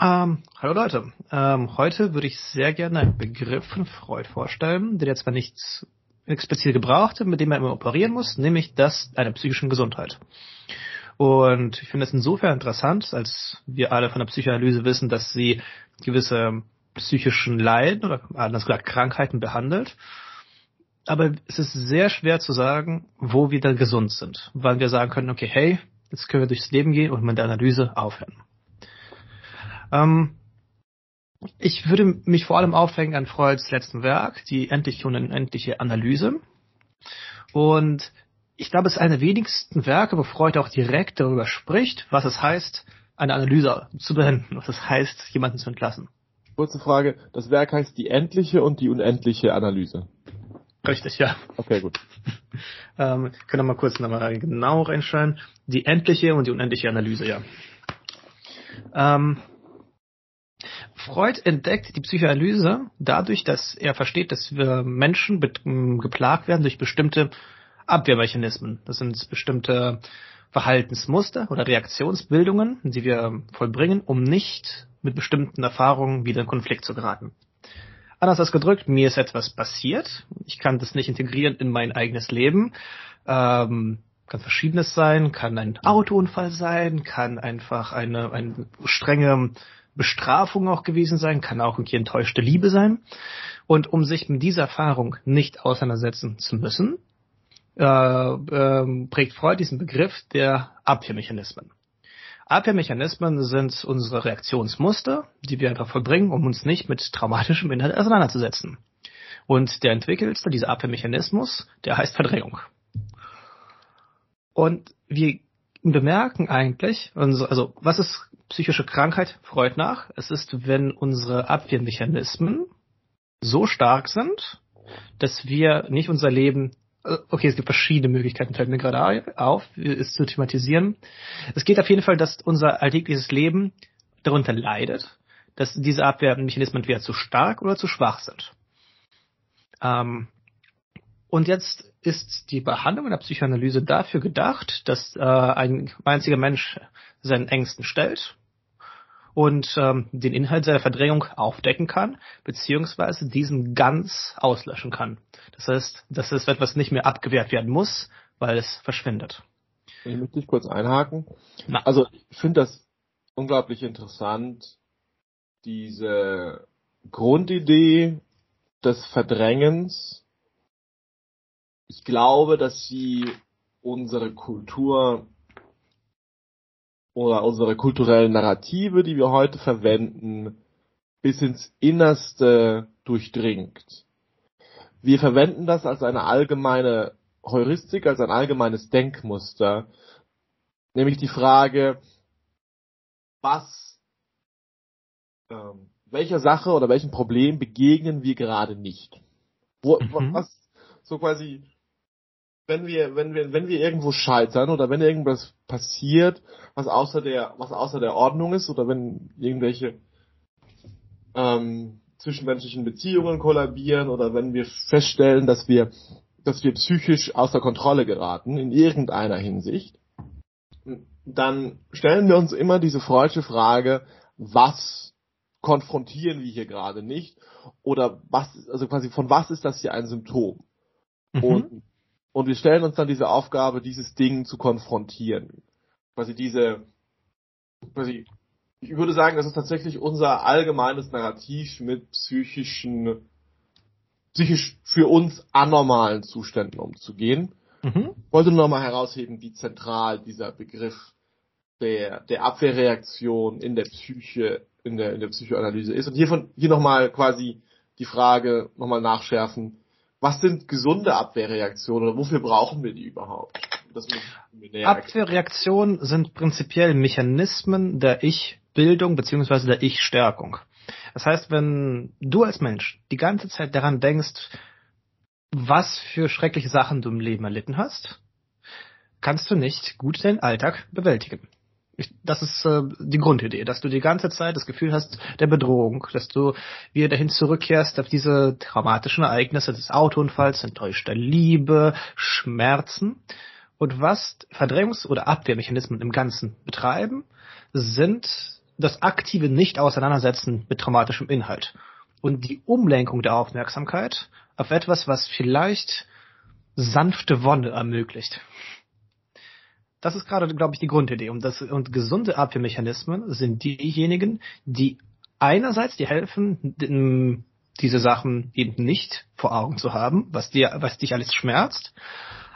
Ähm, hallo Leute. Ähm, heute würde ich sehr gerne einen Begriff von Freud vorstellen, der jetzt zwar nichts explizit gebraucht, mit dem man immer operieren muss, nämlich das einer psychischen Gesundheit. Und ich finde es insofern interessant, als wir alle von der Psychoanalyse wissen, dass sie gewisse psychischen Leiden oder anders gesagt Krankheiten behandelt. Aber es ist sehr schwer zu sagen, wo wir dann gesund sind, weil wir sagen können, okay, hey, jetzt können wir durchs Leben gehen und mit der Analyse aufhören. Ähm, ich würde mich vor allem aufhängen an Freuds letzten Werk, die endliche und unendliche Analyse. Und ich glaube, es ist eine der wenigsten Werke, wo Freud auch direkt darüber spricht, was es heißt, eine Analyse zu beenden, was es heißt, jemanden zu entlassen. Kurze Frage, das Werk heißt die endliche und die unendliche Analyse. Richtig, ja. Okay, gut. ähm, können wir mal kurz nochmal genau reinschreiben. Die endliche und die unendliche Analyse, ja. Ähm, Freud entdeckt die Psychoanalyse dadurch, dass er versteht, dass wir Menschen geplagt werden durch bestimmte Abwehrmechanismen. Das sind bestimmte Verhaltensmuster oder Reaktionsbildungen, die wir vollbringen, um nicht mit bestimmten Erfahrungen wieder in Konflikt zu geraten. Anders als gedrückt, mir ist etwas passiert. Ich kann das nicht integrieren in mein eigenes Leben. Ähm, kann verschiedenes sein, kann ein Autounfall sein, kann einfach eine, eine strenge Bestrafung auch gewesen sein, kann auch irgendwie enttäuschte Liebe sein. Und um sich mit dieser Erfahrung nicht auseinandersetzen zu müssen, äh, äh, prägt Freud diesen Begriff der Abwehrmechanismen. Abwehrmechanismen sind unsere Reaktionsmuster, die wir einfach vollbringen, um uns nicht mit traumatischem Inhalt auseinanderzusetzen. Und der entwickelste dieser Abwehrmechanismus, der heißt Verdrängung. Und wir bemerken eigentlich, also was ist psychische Krankheit? Freud nach. Es ist, wenn unsere Abwehrmechanismen so stark sind, dass wir nicht unser Leben äh, okay, es gibt verschiedene Möglichkeiten, fällt mir gerade auf, es zu thematisieren. Es geht auf jeden Fall, dass unser alltägliches Leben darunter leidet, dass diese Abwehrmechanismen entweder zu stark oder zu schwach sind. Ähm, und jetzt ist die Behandlung in der Psychoanalyse dafür gedacht, dass äh, ein einziger Mensch seinen Ängsten stellt und ähm, den Inhalt seiner Verdrängung aufdecken kann, beziehungsweise diesen ganz auslöschen kann. Das heißt, das ist etwas nicht mehr abgewehrt werden muss, weil es verschwindet. Ich möchte dich kurz einhaken. Na. Also ich finde das unglaublich interessant, diese Grundidee des Verdrängens. Ich glaube, dass sie unsere Kultur oder unsere kulturellen Narrative, die wir heute verwenden, bis ins Innerste durchdringt. Wir verwenden das als eine allgemeine Heuristik, als ein allgemeines Denkmuster, nämlich die Frage, was, ähm, welcher Sache oder welchem Problem begegnen wir gerade nicht? Wo, mhm. Was so quasi wenn wir, wenn wir, wenn wir irgendwo scheitern oder wenn irgendwas passiert, was außer der, was außer der Ordnung ist oder wenn irgendwelche ähm, zwischenmenschlichen Beziehungen kollabieren oder wenn wir feststellen, dass wir, dass wir psychisch außer Kontrolle geraten in irgendeiner Hinsicht, dann stellen wir uns immer diese freudische Frage, was konfrontieren wir hier gerade nicht oder was, also quasi von was ist das hier ein Symptom? Mhm. Und und wir stellen uns dann diese Aufgabe, dieses Ding zu konfrontieren. Quasi diese, quasi, ich würde sagen, das ist tatsächlich unser allgemeines Narrativ mit psychischen, psychisch für uns anormalen Zuständen umzugehen. Mhm. Ich wollte nur noch mal herausheben, wie zentral dieser Begriff der, der Abwehrreaktion in der Psyche, in der, in der Psychoanalyse ist. Und hiervon, hier nochmal quasi die Frage nochmal nachschärfen, was sind gesunde Abwehrreaktionen oder wofür brauchen wir die überhaupt? Abwehrreaktionen sind prinzipiell Mechanismen der Ich-Bildung beziehungsweise der Ich-Stärkung. Das heißt, wenn du als Mensch die ganze Zeit daran denkst, was für schreckliche Sachen du im Leben erlitten hast, kannst du nicht gut deinen Alltag bewältigen. Ich, das ist äh, die Grundidee, dass du die ganze Zeit das Gefühl hast der Bedrohung, dass du wieder dahin zurückkehrst auf diese traumatischen Ereignisse des Autounfalls, enttäuschter Liebe, Schmerzen. Und was Verdrängungs- oder Abwehrmechanismen im Ganzen betreiben, sind das aktive Nicht-Auseinandersetzen mit traumatischem Inhalt und die Umlenkung der Aufmerksamkeit auf etwas, was vielleicht sanfte Wonne ermöglicht. Das ist gerade, glaube ich, die Grundidee. Und, das, und gesunde Abwehrmechanismen sind diejenigen, die einerseits dir helfen, diese Sachen eben nicht vor Augen zu haben, was dir, was dich alles schmerzt.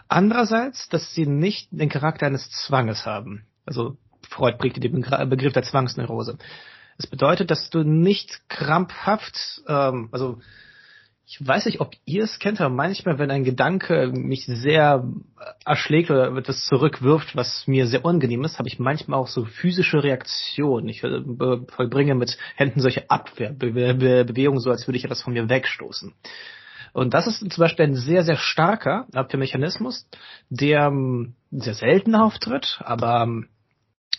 Andererseits, dass sie nicht den Charakter eines Zwanges haben. Also Freud prägte den Begriff der Zwangsneurose. Es bedeutet, dass du nicht krampfhaft, ähm, also ich weiß nicht, ob ihr es kennt, aber manchmal, wenn ein Gedanke mich sehr erschlägt oder etwas zurückwirft, was mir sehr unangenehm ist, habe ich manchmal auch so physische Reaktionen. Ich äh, vollbringe mit Händen solche Abwehrbewegungen, so als würde ich etwas von mir wegstoßen. Und das ist zum Beispiel ein sehr, sehr starker Abwehrmechanismus, der ähm, sehr selten auftritt, aber äh,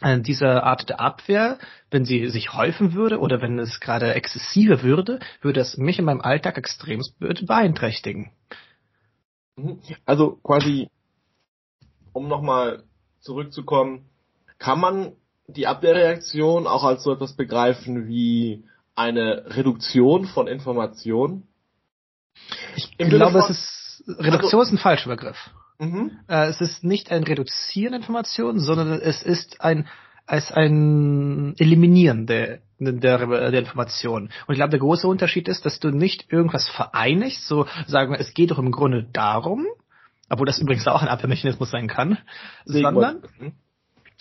diese Art der Abwehr, wenn sie sich häufen würde oder wenn es gerade exzessiver würde, würde es mich in meinem Alltag extrem beeinträchtigen. Mhm. Also quasi, um nochmal zurückzukommen, kann man die Abwehrreaktion auch als so etwas begreifen wie eine Reduktion von Informationen? Ich Im glaube, es ist Reduktion also, ist ein falscher Begriff. Mhm. Äh, es ist nicht ein Reduzieren Informationen, sondern es ist ein als ein Eliminieren der, der, der Information. Und ich glaube, der große Unterschied ist, dass du nicht irgendwas vereinigst, so sagen wir, es geht doch im Grunde darum, obwohl das übrigens auch ein Abwehrmechanismus sein kann, sondern, mhm.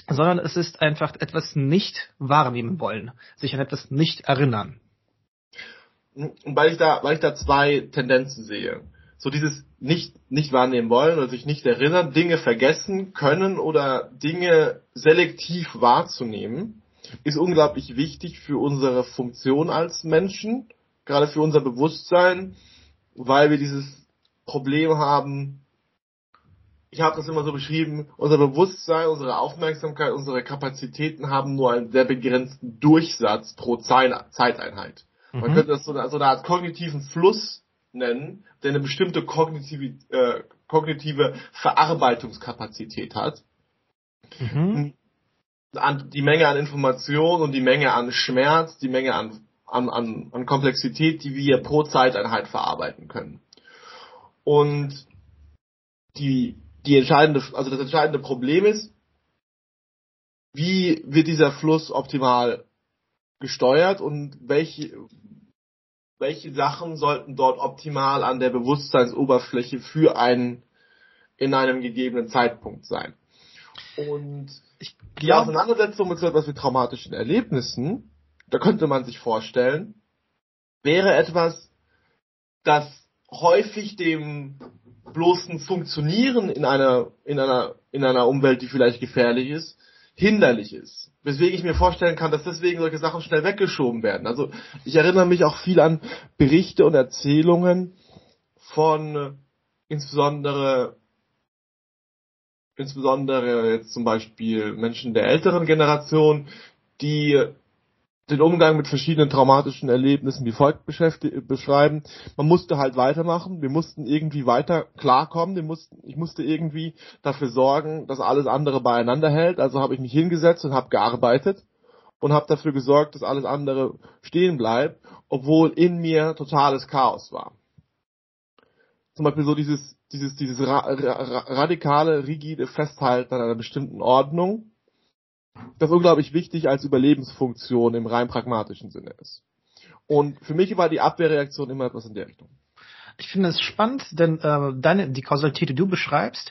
sondern es ist einfach etwas nicht wahrnehmen wollen, sich an etwas nicht erinnern. Und weil ich da, weil ich da zwei Tendenzen sehe so dieses nicht, nicht wahrnehmen wollen oder sich nicht erinnern, Dinge vergessen können oder Dinge selektiv wahrzunehmen, ist unglaublich wichtig für unsere Funktion als Menschen, gerade für unser Bewusstsein, weil wir dieses Problem haben, ich habe das immer so beschrieben, unser Bewusstsein, unsere Aufmerksamkeit, unsere Kapazitäten haben nur einen sehr begrenzten Durchsatz pro Zeiteinheit. Man mhm. könnte das so so eine Art kognitiven Fluss nennen, der eine bestimmte kognitive, äh, kognitive Verarbeitungskapazität hat. Mhm. Die Menge an Information und die Menge an Schmerz, die Menge an, an, an, an Komplexität, die wir pro Zeiteinheit verarbeiten können. Und die, die entscheidende, also das entscheidende Problem ist, wie wird dieser Fluss optimal gesteuert und welche, welche Sachen sollten dort optimal an der Bewusstseinsoberfläche für einen in einem gegebenen Zeitpunkt sein. Und die Auseinandersetzung mit so etwas wie traumatischen Erlebnissen, da könnte man sich vorstellen, wäre etwas, das häufig dem bloßen Funktionieren in einer, in einer, in einer Umwelt, die vielleicht gefährlich ist, hinderlich ist. Weswegen ich mir vorstellen kann, dass deswegen solche Sachen schnell weggeschoben werden. Also ich erinnere mich auch viel an Berichte und Erzählungen von äh, insbesondere insbesondere jetzt zum Beispiel Menschen der älteren Generation, die den Umgang mit verschiedenen traumatischen Erlebnissen wie folgt beschreiben. Man musste halt weitermachen, wir mussten irgendwie weiter klarkommen, wir mussten, ich musste irgendwie dafür sorgen, dass alles andere beieinander hält. Also habe ich mich hingesetzt und habe gearbeitet und habe dafür gesorgt, dass alles andere stehen bleibt, obwohl in mir totales Chaos war. Zum Beispiel so dieses, dieses, dieses ra ra radikale, rigide Festhalten an einer bestimmten Ordnung, das unglaublich wichtig als Überlebensfunktion im rein pragmatischen Sinne ist. Und für mich war die Abwehrreaktion immer etwas in der Richtung. Ich finde es spannend, denn äh, deine, die Kausalität, die du beschreibst,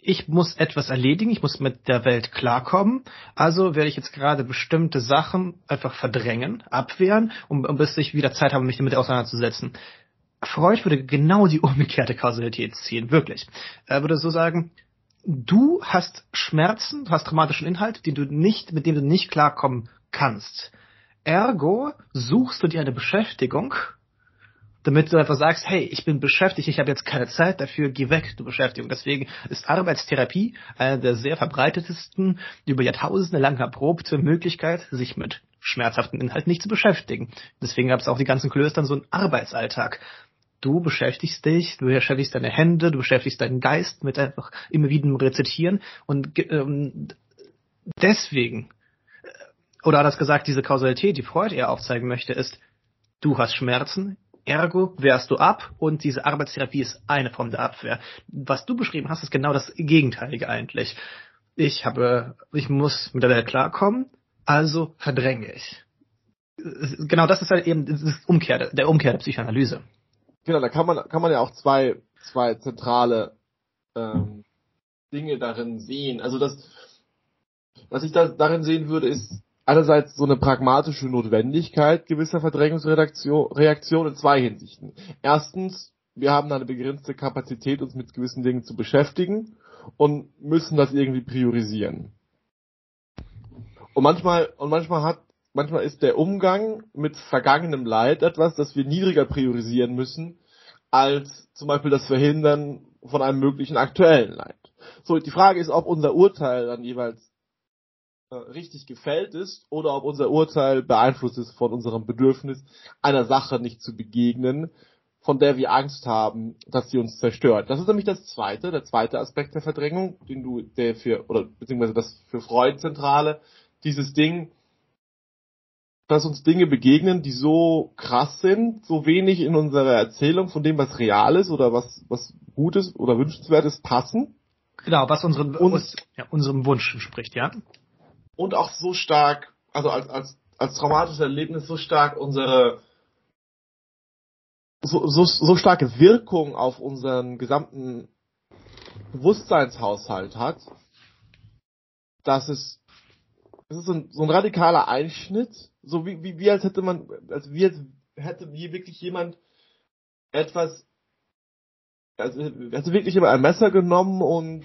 ich muss etwas erledigen, ich muss mit der Welt klarkommen, also werde ich jetzt gerade bestimmte Sachen einfach verdrängen, abwehren, um, um bis ich wieder Zeit habe, mich damit auseinanderzusetzen. Freud würde genau die umgekehrte Kausalität ziehen, wirklich. Er würde so sagen, du hast Schmerzen, du hast traumatischen Inhalt, den du nicht, mit dem du nicht klarkommen kannst. Ergo suchst du dir eine Beschäftigung, damit du einfach sagst, hey, ich bin beschäftigt, ich habe jetzt keine Zeit dafür, geh weg, du Beschäftigung. Deswegen ist Arbeitstherapie eine der sehr verbreitetsten, über Jahrtausende lang erprobte Möglichkeit, sich mit schmerzhaften Inhalten nicht zu beschäftigen. Deswegen gab es auch die ganzen Klöstern so einen Arbeitsalltag, du beschäftigst dich, du beschäftigst deine Hände, du beschäftigst deinen Geist mit einfach immer wieder Rezitieren und ähm, deswegen oder anders gesagt, diese Kausalität, die Freud eher aufzeigen möchte, ist, du hast Schmerzen, ergo wehrst du ab und diese Arbeitstherapie ist eine Form der Abwehr. Was du beschrieben hast, ist genau das Gegenteilige eigentlich. Ich habe, ich muss mit der Welt klarkommen, also verdränge ich. Genau, das ist halt eben das Umkehr, der Umkehr der Psychoanalyse. Genau, da kann man, kann man ja auch zwei, zwei zentrale ähm, Dinge darin sehen. Also das, was ich da, darin sehen würde, ist einerseits so eine pragmatische Notwendigkeit gewisser Verdrängungsreaktionen in zwei Hinsichten. Erstens, wir haben eine begrenzte Kapazität, uns mit gewissen Dingen zu beschäftigen und müssen das irgendwie priorisieren. Und manchmal, und manchmal hat, manchmal ist der Umgang mit vergangenem Leid etwas, das wir niedriger priorisieren müssen, als zum Beispiel das Verhindern von einem möglichen aktuellen Leid. So, die Frage ist, ob unser Urteil dann jeweils äh, richtig gefällt ist oder ob unser Urteil beeinflusst ist von unserem Bedürfnis, einer Sache nicht zu begegnen, von der wir Angst haben, dass sie uns zerstört. Das ist nämlich das zweite, der zweite Aspekt der Verdrängung, den du, der für, oder beziehungsweise das für Freud zentrale, dieses Ding, dass uns Dinge begegnen, die so krass sind, so wenig in unserer Erzählung von dem, was real ist oder was, was Gutes oder Wünschenswertes passen. Genau, was unseren, und, ja, unserem Wunsch entspricht, ja und auch so stark, also als, als, als traumatisches Erlebnis so stark unsere so, so, so starke Wirkung auf unseren gesamten Bewusstseinshaushalt hat, dass es, es ist ein, so ein radikaler Einschnitt, so wie, wie, wie als hätte man, als wie als hätte wie wirklich jemand etwas, also hätte wirklich jemand ein Messer genommen und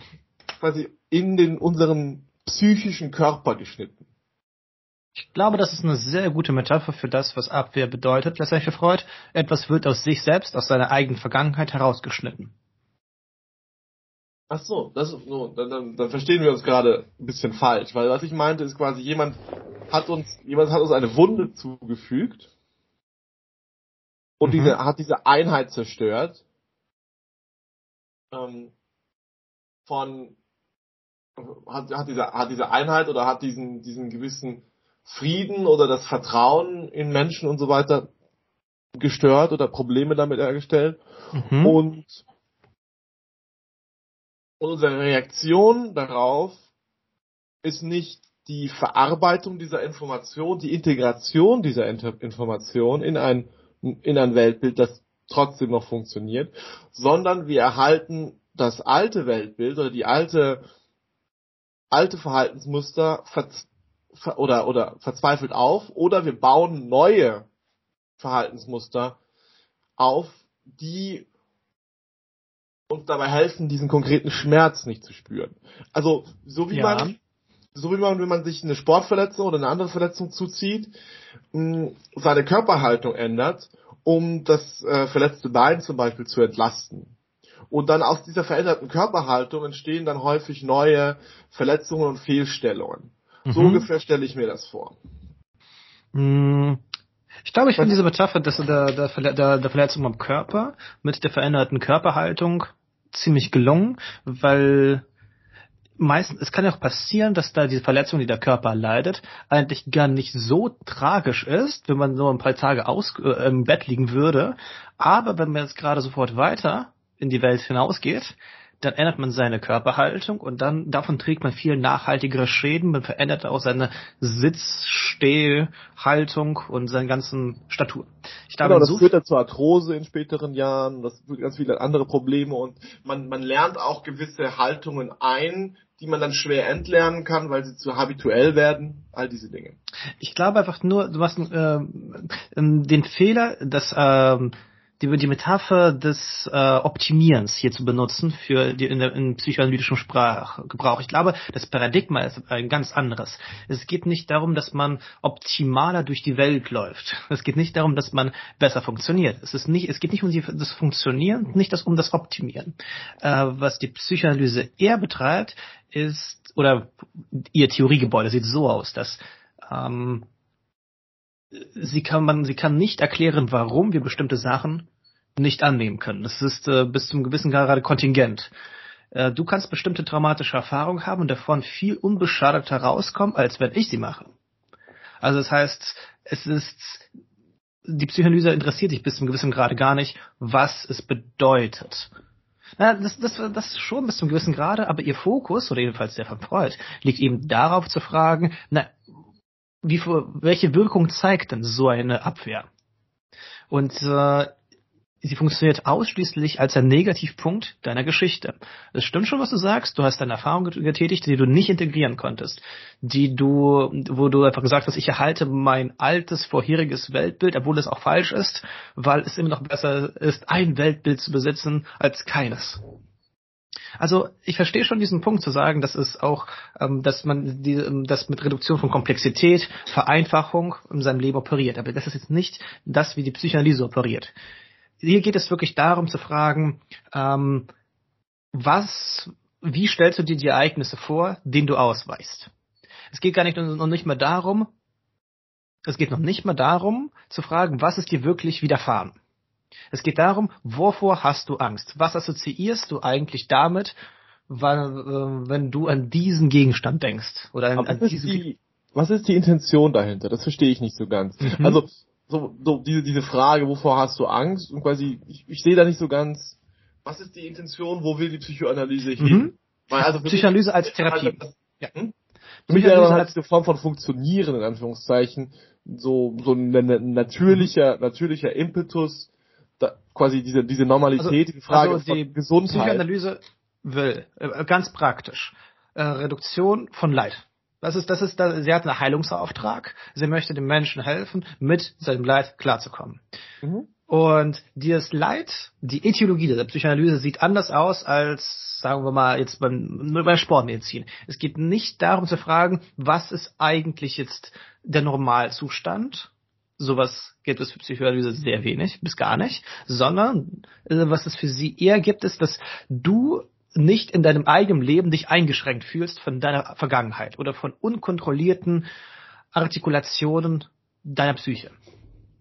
quasi in den unseren psychischen Körper geschnitten. Ich glaube, das ist eine sehr gute Metapher für das, was Abwehr bedeutet, letztendlich Freud. Etwas wird aus sich selbst, aus seiner eigenen Vergangenheit herausgeschnitten. Ach so, das, so dann, dann, dann verstehen wir uns gerade ein bisschen falsch, weil was ich meinte ist quasi jemand hat uns, jemand hat uns eine Wunde zugefügt und mhm. diese, hat diese Einheit zerstört ähm, von hat, hat, diese, hat diese Einheit oder hat diesen, diesen gewissen Frieden oder das Vertrauen in Menschen und so weiter gestört oder Probleme damit hergestellt. Mhm. Und, unsere Reaktion darauf ist nicht die Verarbeitung dieser Information, die Integration dieser Information in ein, in ein Weltbild, das trotzdem noch funktioniert, sondern wir erhalten das alte Weltbild oder die alte alte Verhaltensmuster ver oder, oder verzweifelt auf oder wir bauen neue Verhaltensmuster auf, die uns dabei helfen, diesen konkreten Schmerz nicht zu spüren. Also so wie ja. man so wie man, wenn man sich eine Sportverletzung oder eine andere Verletzung zuzieht, seine Körperhaltung ändert, um das äh, verletzte Bein zum Beispiel zu entlasten. Und dann aus dieser veränderten Körperhaltung entstehen dann häufig neue Verletzungen und Fehlstellungen. Mhm. So ungefähr stelle ich mir das vor. Hm. Ich glaube, ich finde diese Metapher der, der, der, der Verletzung am Körper mit der veränderten Körperhaltung ziemlich gelungen, weil meistens, es kann ja auch passieren, dass da diese Verletzung, die der Körper leidet, eigentlich gar nicht so tragisch ist, wenn man nur ein paar Tage aus, äh, im Bett liegen würde. Aber wenn man jetzt gerade sofort weiter in die Welt hinausgeht, dann ändert man seine Körperhaltung und dann davon trägt man viel nachhaltigere Schäden. Man verändert auch seine Sitzstehhaltung und seine ganzen Statur. Ich glaube, genau, das so führt dann zur Arthrose in späteren Jahren, das führt ganz viele andere Probleme und man, man lernt auch gewisse Haltungen ein, die man dann schwer entlernen kann, weil sie zu habituell werden, all diese Dinge. Ich glaube einfach nur, du hast äh, den Fehler, dass äh, die, die Metapher des äh, Optimierens hier zu benutzen für die in der in psychoanalytischen Sprachgebrauch. Ich glaube, das Paradigma ist ein ganz anderes. Es geht nicht darum, dass man optimaler durch die Welt läuft. Es geht nicht darum, dass man besser funktioniert. Es ist nicht, es geht nicht um die, das Funktionieren, nicht das, um das Optimieren. Äh, was die Psychoanalyse eher betreibt, ist oder ihr Theoriegebäude sieht so aus, dass ähm, sie kann man, sie kann nicht erklären, warum wir bestimmte Sachen nicht annehmen können. Das ist äh, bis zum gewissen Grad kontingent. Äh, du kannst bestimmte traumatische Erfahrungen haben und davon viel unbeschadeter rauskommen, als wenn ich sie mache. Also das heißt, es ist die Psychoanalyse interessiert sich bis zu einem gewissen Grade gar nicht, was es bedeutet. Na, das, das, das schon bis zum gewissen Grade, aber ihr Fokus, oder jedenfalls der von Freud, liegt eben darauf zu fragen, na, wie, welche Wirkung zeigt denn so eine Abwehr? Und äh, sie funktioniert ausschließlich als ein Negativpunkt deiner Geschichte. Es stimmt schon, was du sagst. Du hast eine Erfahrung getätigt, die du nicht integrieren konntest, die du, wo du einfach gesagt hast, ich erhalte mein altes vorheriges Weltbild, obwohl es auch falsch ist, weil es immer noch besser ist, ein Weltbild zu besitzen als keines. Also ich verstehe schon diesen Punkt zu sagen, dass es auch, ähm, dass man die, ähm, das mit Reduktion von Komplexität, Vereinfachung in seinem Leben operiert. Aber das ist jetzt nicht das, wie die Psychoanalyse operiert hier geht es wirklich darum zu fragen, ähm, was, wie stellst du dir die Ereignisse vor, denen du ausweist? Es geht gar nicht noch nicht mehr darum, es geht noch nicht mal darum zu fragen, was ist dir wirklich widerfahren. Es geht darum, wovor hast du Angst? Was assoziierst du eigentlich damit, wenn, wenn du an diesen Gegenstand denkst? Oder an, an diesen die, was ist die Intention dahinter? Das verstehe ich nicht so ganz. Mhm. Also so, so diese, diese Frage, wovor hast du Angst? Und quasi, ich, ich sehe da nicht so ganz, was ist die Intention, wo will die Psychoanalyse hin? Mhm. Weil also Psychoanalyse als Therapie. Halt das, ja. Hm? Für mich wäre halt eine Form von Funktionieren, in Anführungszeichen, so, so ein natürlicher, natürlicher Impetus, da, quasi diese, diese Normalität, also, die Frage also die von Gesundheit. Psychoanalyse will, äh, ganz praktisch, äh, Reduktion von Leid. Das ist, das ist, sie hat einen Heilungsauftrag. Sie möchte dem Menschen helfen, mit seinem Leid klarzukommen. Mhm. Und dieses Leid, die Etiologie der Psychoanalyse sieht anders aus als, sagen wir mal, jetzt beim, bei Sportmedizin. Es geht nicht darum zu fragen, was ist eigentlich jetzt der Normalzustand, sowas gibt es für Psychoanalyse sehr wenig, bis gar nicht, sondern äh, was es für sie eher gibt, ist, dass du nicht in deinem eigenen Leben dich eingeschränkt fühlst von deiner Vergangenheit oder von unkontrollierten Artikulationen deiner Psyche.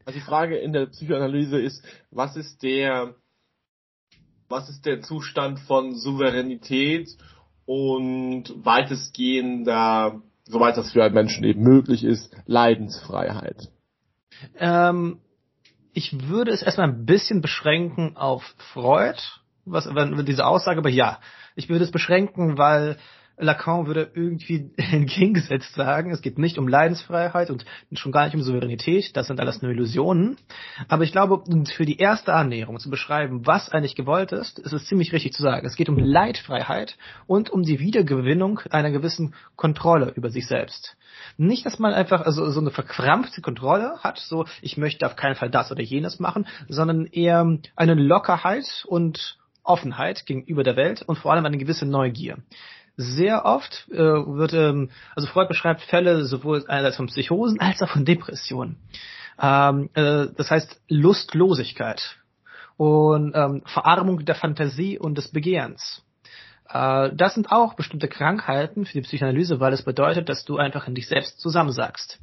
Also die Frage in der Psychoanalyse ist, was ist der, was ist der Zustand von Souveränität und weitestgehender, soweit das für einen Menschen eben möglich ist, Leidensfreiheit? Ähm, ich würde es erstmal ein bisschen beschränken auf Freud was, wenn, diese Aussage, aber ja, ich würde es beschränken, weil Lacan würde irgendwie entgegengesetzt sagen, es geht nicht um Leidensfreiheit und schon gar nicht um Souveränität, das sind alles nur Illusionen. Aber ich glaube, für die erste Annäherung zu beschreiben, was eigentlich gewollt ist, ist es ziemlich richtig zu sagen. Es geht um Leidfreiheit und um die Wiedergewinnung einer gewissen Kontrolle über sich selbst. Nicht, dass man einfach also so eine verkrampfte Kontrolle hat, so ich möchte auf keinen Fall das oder jenes machen, sondern eher eine Lockerheit und Offenheit gegenüber der Welt und vor allem eine gewisse Neugier. Sehr oft äh, wird, ähm, also Freud beschreibt Fälle sowohl einerseits von Psychosen als auch von Depressionen. Ähm, äh, das heißt Lustlosigkeit und ähm, Verarmung der Fantasie und des Begehrens. Äh, das sind auch bestimmte Krankheiten für die Psychoanalyse, weil es bedeutet, dass du einfach in dich selbst zusammensagst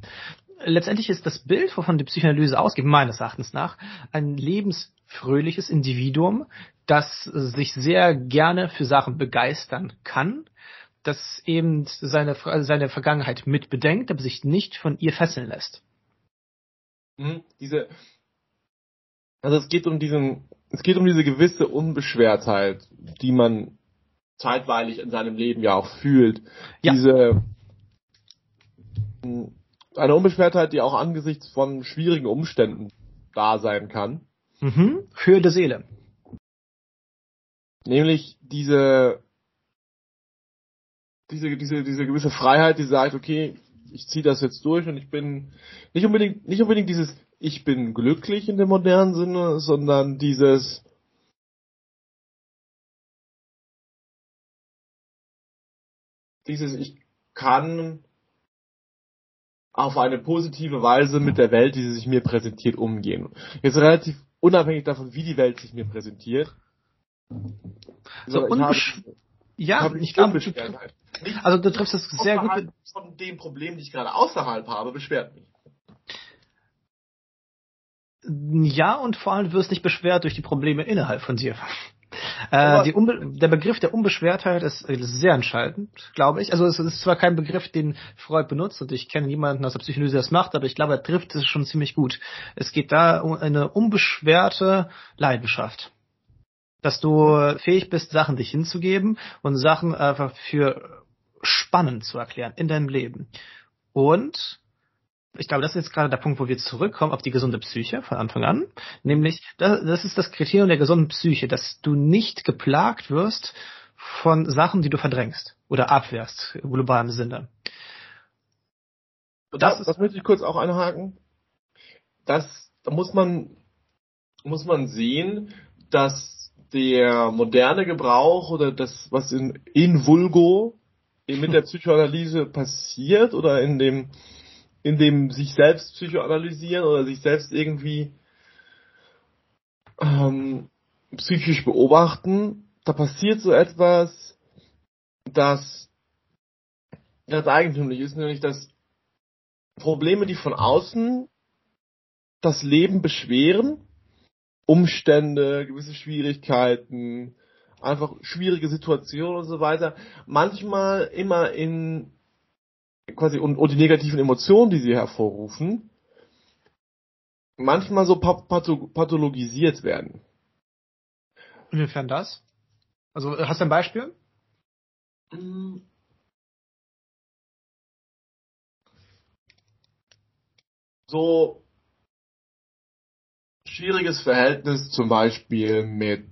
letztendlich ist das Bild, wovon die Psychoanalyse ausgeht, meines Erachtens nach, ein lebensfröhliches Individuum, das sich sehr gerne für Sachen begeistern kann, das eben seine, seine Vergangenheit mitbedenkt, aber sich nicht von ihr fesseln lässt. Mhm, diese, also es geht um diesen, es geht um diese gewisse Unbeschwertheit, die man zeitweilig in seinem Leben ja auch fühlt. Ja. Diese, eine Unbeschwertheit, die auch angesichts von schwierigen Umständen da sein kann. Mhm. Für die Seele. Nämlich diese, diese, diese, diese gewisse Freiheit, die sagt, okay, ich ziehe das jetzt durch und ich bin nicht unbedingt, nicht unbedingt dieses, ich bin glücklich in dem modernen Sinne, sondern dieses, dieses, ich kann auf eine positive Weise mit der Welt, die sie sich mir präsentiert, umgehen. Jetzt relativ unabhängig davon, wie die Welt sich mir präsentiert, so unbesch ja, ich glaube, also du triffst es sehr gut. Von dem Problem, die ich gerade außerhalb habe, beschwert mich. Ja, und vor allem wirst du nicht beschwert durch die Probleme innerhalb von dir. Äh, der Begriff der Unbeschwertheit ist, ist sehr entscheidend, glaube ich. Also es ist zwar kein Begriff, den Freud benutzt und ich kenne niemanden aus der Psychologie, der das macht, aber ich glaube, er trifft es schon ziemlich gut. Es geht da um eine unbeschwerte Leidenschaft. Dass du fähig bist, Sachen dich hinzugeben und Sachen einfach für spannend zu erklären in deinem Leben. Und ich glaube, das ist jetzt gerade der Punkt, wo wir zurückkommen auf die gesunde Psyche von Anfang an. Nämlich, das, das ist das Kriterium der gesunden Psyche, dass du nicht geplagt wirst von Sachen, die du verdrängst oder abwehrst, im globalen Sinne. Das, das, das möchte ich kurz auch einhaken. Das, da muss man, muss man sehen, dass der moderne Gebrauch oder das, was in, in Vulgo mit der Psychoanalyse passiert oder in dem, in dem sich selbst psychoanalysieren oder sich selbst irgendwie ähm, psychisch beobachten, da passiert so etwas, das ganz eigentümlich ist, nämlich dass Probleme, die von außen das Leben beschweren, Umstände, gewisse Schwierigkeiten, einfach schwierige Situationen und so weiter, manchmal immer in quasi und, und die negativen Emotionen, die sie hervorrufen, manchmal so pathologisiert werden. Inwiefern das? Also hast du ein Beispiel? So schwieriges Verhältnis zum Beispiel mit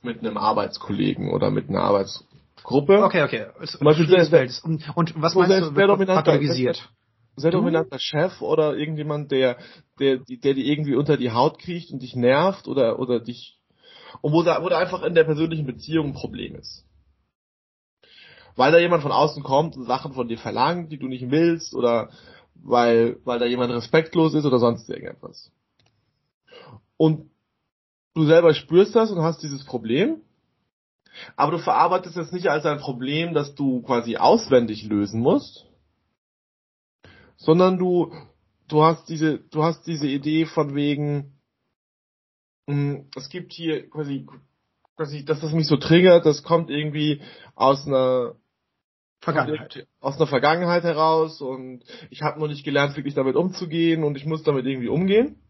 mit einem Arbeitskollegen oder mit einer Arbeits Gruppe. Okay, okay. Zum Beispiel sehr, und, und was meinst sehr, du, sehr pathologisiert? Sehr dominanter Chef oder irgendjemand, der, der, der dir irgendwie unter die Haut kriecht und dich nervt oder, oder dich, und wo da, wo da einfach in der persönlichen Beziehung ein Problem ist. Weil da jemand von außen kommt und Sachen von dir verlangt, die du nicht willst oder weil, weil da jemand respektlos ist oder sonst irgendetwas. Und du selber spürst das und hast dieses Problem aber du verarbeitest es nicht als ein Problem, das du quasi auswendig lösen musst, sondern du, du hast diese, du hast diese Idee von wegen, hm, es gibt hier quasi, quasi, dass das mich so triggert, das kommt irgendwie aus einer Vergangenheit. Aus einer Vergangenheit heraus und ich habe noch nicht gelernt, wirklich damit umzugehen und ich muss damit irgendwie umgehen.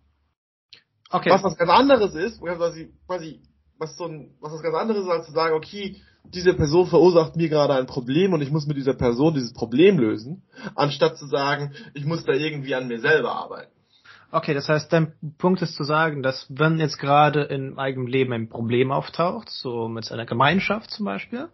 Okay. Was was ganz anderes ist, quasi, quasi was so ein, was was ganz anderes ist, als zu sagen, okay, diese Person verursacht mir gerade ein Problem und ich muss mit dieser Person dieses Problem lösen, anstatt zu sagen, ich muss da irgendwie an mir selber arbeiten. Okay, das heißt, dein Punkt ist zu sagen, dass wenn jetzt gerade im eigenen Leben ein Problem auftaucht, so mit einer Gemeinschaft zum Beispiel,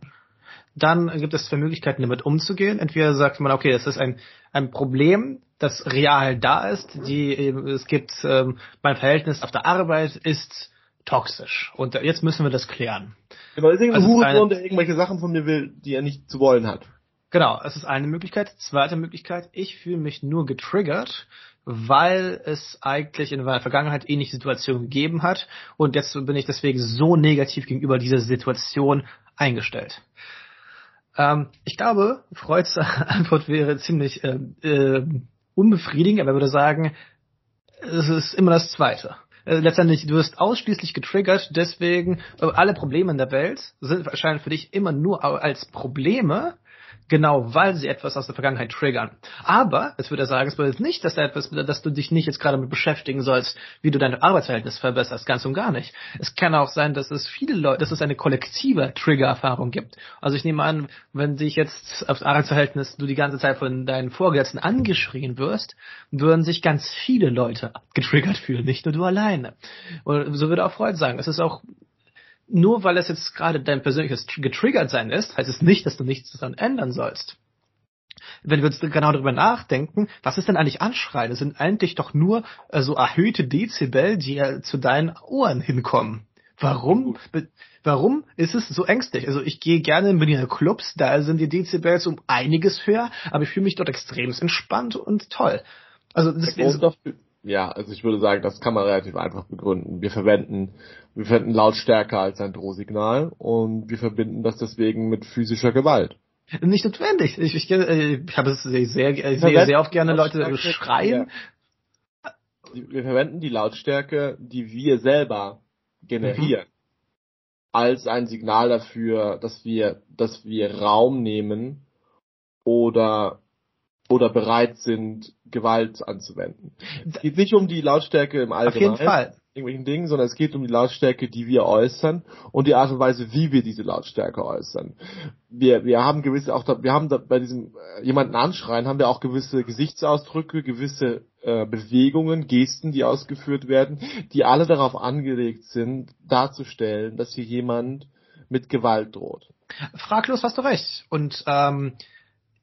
dann gibt es zwei Möglichkeiten, damit umzugehen. Entweder sagt man, okay, das ist ein, ein Problem, das real da ist. Die, es gibt, ähm, mein Verhältnis auf der Arbeit ist toxisch. Und jetzt müssen wir das klären. Genau, ist irgendein also Hurensohn, der irgendwelche Sachen von mir will, die er nicht zu wollen hat. Genau, es ist eine Möglichkeit. Zweite Möglichkeit, ich fühle mich nur getriggert, weil es eigentlich in meiner Vergangenheit ähnliche Situationen gegeben hat und jetzt bin ich deswegen so negativ gegenüber dieser Situation eingestellt. Ähm, ich glaube, Freuds Antwort wäre ziemlich äh, äh, unbefriedigend, aber er würde sagen, es ist immer das Zweite. Äh, letztendlich, du wirst ausschließlich getriggert, deswegen äh, alle Probleme in der Welt sind erscheinen für dich immer nur als Probleme, Genau, weil sie etwas aus der Vergangenheit triggern. Aber, es würde er sagen, es bedeutet nicht, dass, etwas, dass du dich nicht jetzt gerade damit beschäftigen sollst, wie du dein Arbeitsverhältnis verbesserst, ganz und gar nicht. Es kann auch sein, dass es viele Leute, dass es eine kollektive Trigger-Erfahrung gibt. Also ich nehme an, wenn dich jetzt aufs Arbeitsverhältnis du die ganze Zeit von deinen Vorgesetzten angeschrien wirst, würden sich ganz viele Leute getriggert fühlen, nicht nur du alleine. Und so würde auch Freud sagen. Es ist auch nur weil es jetzt gerade dein persönliches getriggert sein ist, heißt es nicht, dass du nichts daran ändern sollst. Wenn wir jetzt genau darüber nachdenken, was ist denn eigentlich Anschreien? Es sind eigentlich doch nur äh, so erhöhte Dezibel, die ja zu deinen Ohren hinkommen. Warum? Warum ist es so ängstlich? Also ich gehe gerne in Berliner Clubs, da sind die Dezibels um einiges höher, aber ich fühle mich dort extrem entspannt und toll. Also das ist ja, also ich würde sagen, das kann man relativ einfach begründen. Wir verwenden, wir verwenden Lautstärke als ein Drohsignal und wir verbinden das deswegen mit physischer Gewalt. Nicht notwendig. Ich, ich, äh, ich habe es sehr, sehr, sehe sehr oft gerne Leute schreien. Wir verwenden die Lautstärke, die wir selber generieren. Mhm. Als ein Signal dafür, dass wir, dass wir Raum nehmen oder oder bereit sind, Gewalt anzuwenden. Es geht nicht um die Lautstärke im Allgemeinen. Auf jeden Fall irgendwelchen Dingen, sondern es geht um die Lautstärke, die wir äußern und die Art und Weise, wie wir diese Lautstärke äußern. Wir, wir haben gewisse, auch da, wir haben da bei diesem äh, jemanden anschreien, haben wir auch gewisse Gesichtsausdrücke, gewisse äh, Bewegungen, Gesten, die ausgeführt werden, die alle darauf angelegt sind, darzustellen, dass hier jemand mit Gewalt droht. Fraglos hast du recht. Und ähm,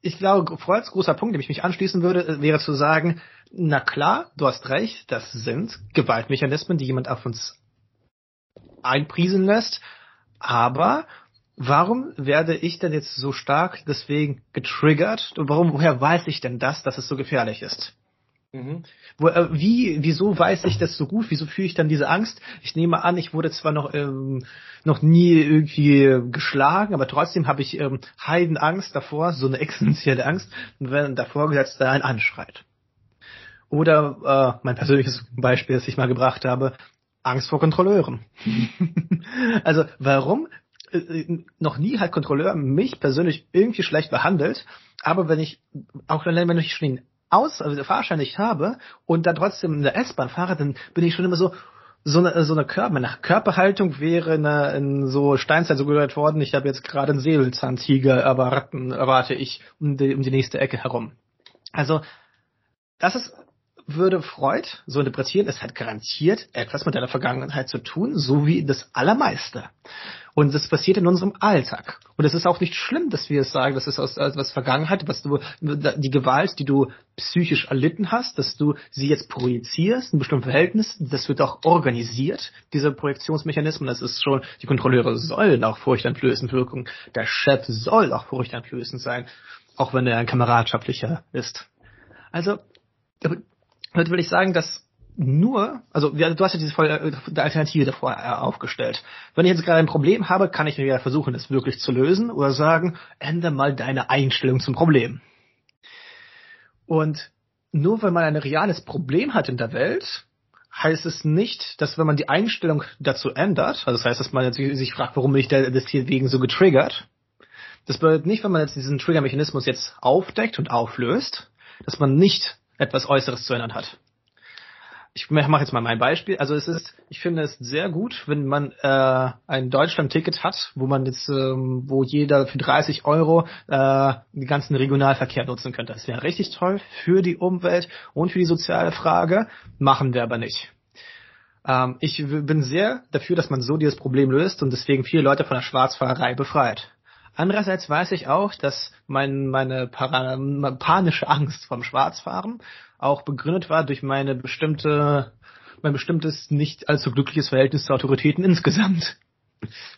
ich glaube, Freuds großer Punkt, dem ich mich anschließen würde, äh, wäre zu sagen, na klar, du hast recht, das sind Gewaltmechanismen, die jemand auf uns einpriesen lässt, aber warum werde ich denn jetzt so stark deswegen getriggert und warum, woher weiß ich denn das, dass es so gefährlich ist? Mhm. Wo, äh, wie, wieso weiß ich das so gut? Wieso fühle ich dann diese Angst? Ich nehme an, ich wurde zwar noch ähm, noch nie irgendwie geschlagen, aber trotzdem habe ich ähm, Heidenangst davor, so eine existenzielle Angst, wenn der Vorgesetzte einen anschreit. Oder äh, mein persönliches Beispiel, das ich mal gebracht habe, Angst vor Kontrolleuren. also warum äh, äh, noch nie hat Kontrolleur mich persönlich irgendwie schlecht behandelt, aber wenn ich, auch wenn ich schon den aus, also Fahrschein nicht habe und dann trotzdem in der S-Bahn fahre, dann bin ich schon immer so, so eine, so eine Körper, nach Körperhaltung wäre eine, in so Steinzeit so gehört worden, ich habe jetzt gerade einen Säbelzahntiger erwarten, erwarte ich um die, um die nächste Ecke herum. Also, das ist, würde Freud so interpretieren, es hat garantiert etwas mit deiner Vergangenheit zu tun, so wie das Allermeiste. Und das passiert in unserem Alltag. Und es ist auch nicht schlimm, dass wir sagen, das ist aus etwas Vergangenheit, was du, die Gewalt, die du psychisch erlitten hast, dass du sie jetzt projizierst in bestimmten Verhältnissen, das wird auch organisiert, diese Projektionsmechanismen, das ist schon, die Kontrolleure sollen auch furchteinflößend wirken, der Chef soll auch furchteinflößend sein, auch wenn er ein kameradschaftlicher ist. Also, heute will ich sagen, dass nur, also du hast ja diese äh, Alternative davor äh, aufgestellt. Wenn ich jetzt gerade ein Problem habe, kann ich mir ja versuchen, das wirklich zu lösen oder sagen, ändere mal deine Einstellung zum Problem. Und nur wenn man ein reales Problem hat in der Welt, heißt es nicht, dass wenn man die Einstellung dazu ändert, also das heißt, dass man sich fragt, warum bin ich das hier wegen so getriggert, das bedeutet nicht, wenn man jetzt diesen Trigger-Mechanismus jetzt aufdeckt und auflöst, dass man nicht etwas Äußeres zu ändern hat ich mache jetzt mal mein Beispiel. Also es ist, ich finde es sehr gut, wenn man äh, ein Deutschland-Ticket hat, wo man jetzt, ähm, wo jeder für 30 Euro äh, den ganzen Regionalverkehr nutzen könnte. Das wäre richtig toll für die Umwelt und für die soziale Frage. Machen wir aber nicht. Ähm, ich bin sehr dafür, dass man so dieses Problem löst und deswegen viele Leute von der Schwarzfahrerei befreit. Andererseits weiß ich auch, dass mein, meine para, panische Angst vom Schwarzfahren auch begründet war durch meine bestimmte, mein bestimmtes nicht allzu glückliches Verhältnis zu Autoritäten insgesamt.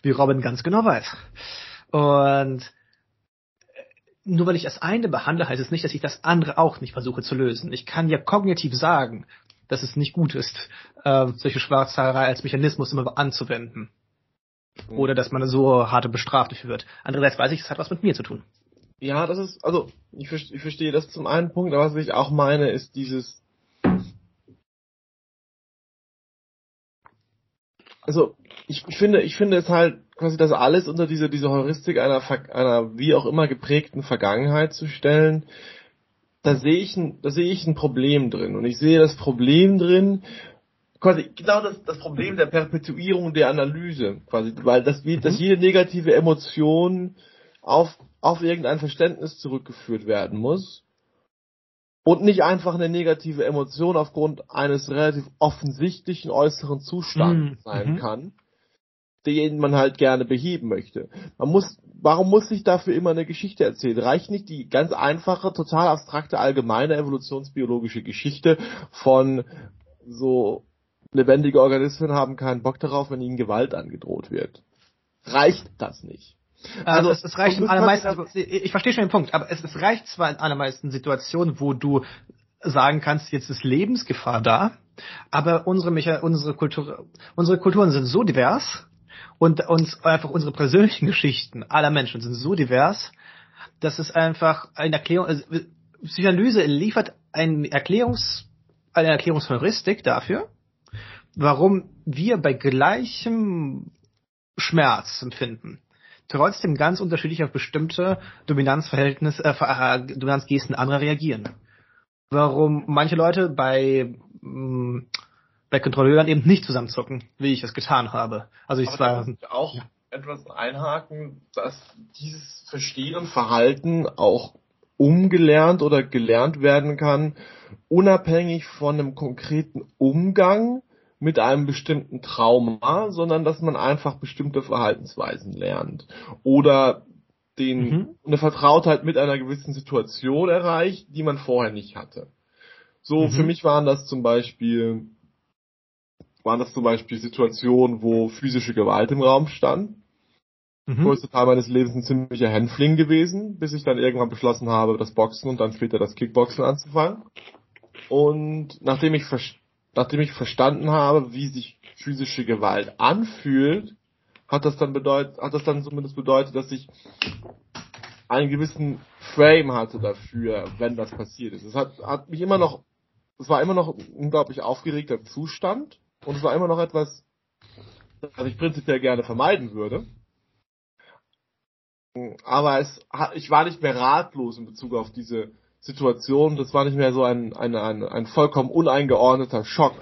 Wie Robin ganz genau weiß. Und nur weil ich das eine behandle, heißt es nicht, dass ich das andere auch nicht versuche zu lösen. Ich kann ja kognitiv sagen, dass es nicht gut ist, äh, solche Schwarzfahrerei als Mechanismus immer anzuwenden. Oder dass man so harte bestraft dafür wird. Andererseits weiß ich, es hat was mit mir zu tun. Ja, das ist, also, ich, ich verstehe das zum einen Punkt, aber was ich auch meine, ist dieses, also, ich, ich finde, ich finde es halt quasi das alles unter diese, diese Heuristik einer, einer wie auch immer geprägten Vergangenheit zu stellen, da sehe ich ein, da sehe ich ein Problem drin. Und ich sehe das Problem drin, quasi genau das, das Problem der Perpetuierung der Analyse, quasi, weil das, wie, dass mhm. jede negative Emotion auf, auf irgendein Verständnis zurückgeführt werden muss und nicht einfach eine negative Emotion aufgrund eines relativ offensichtlichen äußeren Zustands mhm. sein kann, den man halt gerne beheben möchte. Man muss, warum muss sich dafür immer eine Geschichte erzählen? Reicht nicht die ganz einfache, total abstrakte, allgemeine evolutionsbiologische Geschichte von so lebendige Organismen haben keinen Bock darauf, wenn ihnen Gewalt angedroht wird. Reicht das nicht? Also, also es, es reicht in allermeisten, also, ich verstehe schon den Punkt, aber es, es reicht zwar in allermeisten Situationen, wo du sagen kannst, jetzt ist Lebensgefahr da, aber unsere, Mecha unsere, Kultur, unsere Kulturen sind so divers und uns einfach unsere persönlichen Geschichten aller Menschen sind so divers, dass es einfach eine Erklärung, also Psychoanalyse liefert ein Erklärungs, eine Erklärungsheuristik dafür, warum wir bei gleichem Schmerzempfinden trotzdem ganz unterschiedlich auf bestimmte Dominanzverhältnisse, äh, äh, Dominanzgesten anderer reagieren. Warum manche Leute bei mh, mm, bei Kontrolleuren eben nicht zusammenzucken, wie ich es getan habe. Also ich Aber zwar auch ja. etwas einhaken, dass dieses Verstehen Verhalten auch umgelernt oder gelernt werden kann, unabhängig von einem konkreten Umgang mit einem bestimmten Trauma, sondern dass man einfach bestimmte Verhaltensweisen lernt oder den mhm. eine Vertrautheit mit einer gewissen Situation erreicht, die man vorher nicht hatte. So, mhm. für mich waren das zum Beispiel, waren das zum Beispiel Situationen, wo physische Gewalt im Raum stand. Mhm. Größte Teil meines Lebens ein ziemlicher Hänfling gewesen, bis ich dann irgendwann beschlossen habe, das Boxen und dann später das Kickboxen anzufangen. Und nachdem ich nachdem ich verstanden habe, wie sich physische Gewalt anfühlt, hat das dann bedeutet, hat das dann zumindest bedeutet, dass ich einen gewissen Frame hatte dafür, wenn das passiert ist. Es hat, hat mich immer noch, es war immer noch ein unglaublich aufgeregter Zustand und es war immer noch etwas, was ich prinzipiell gerne vermeiden würde. Aber es, ich war nicht mehr ratlos in Bezug auf diese Situation. Das war nicht mehr so ein, ein, ein, ein vollkommen uneingeordneter Schock,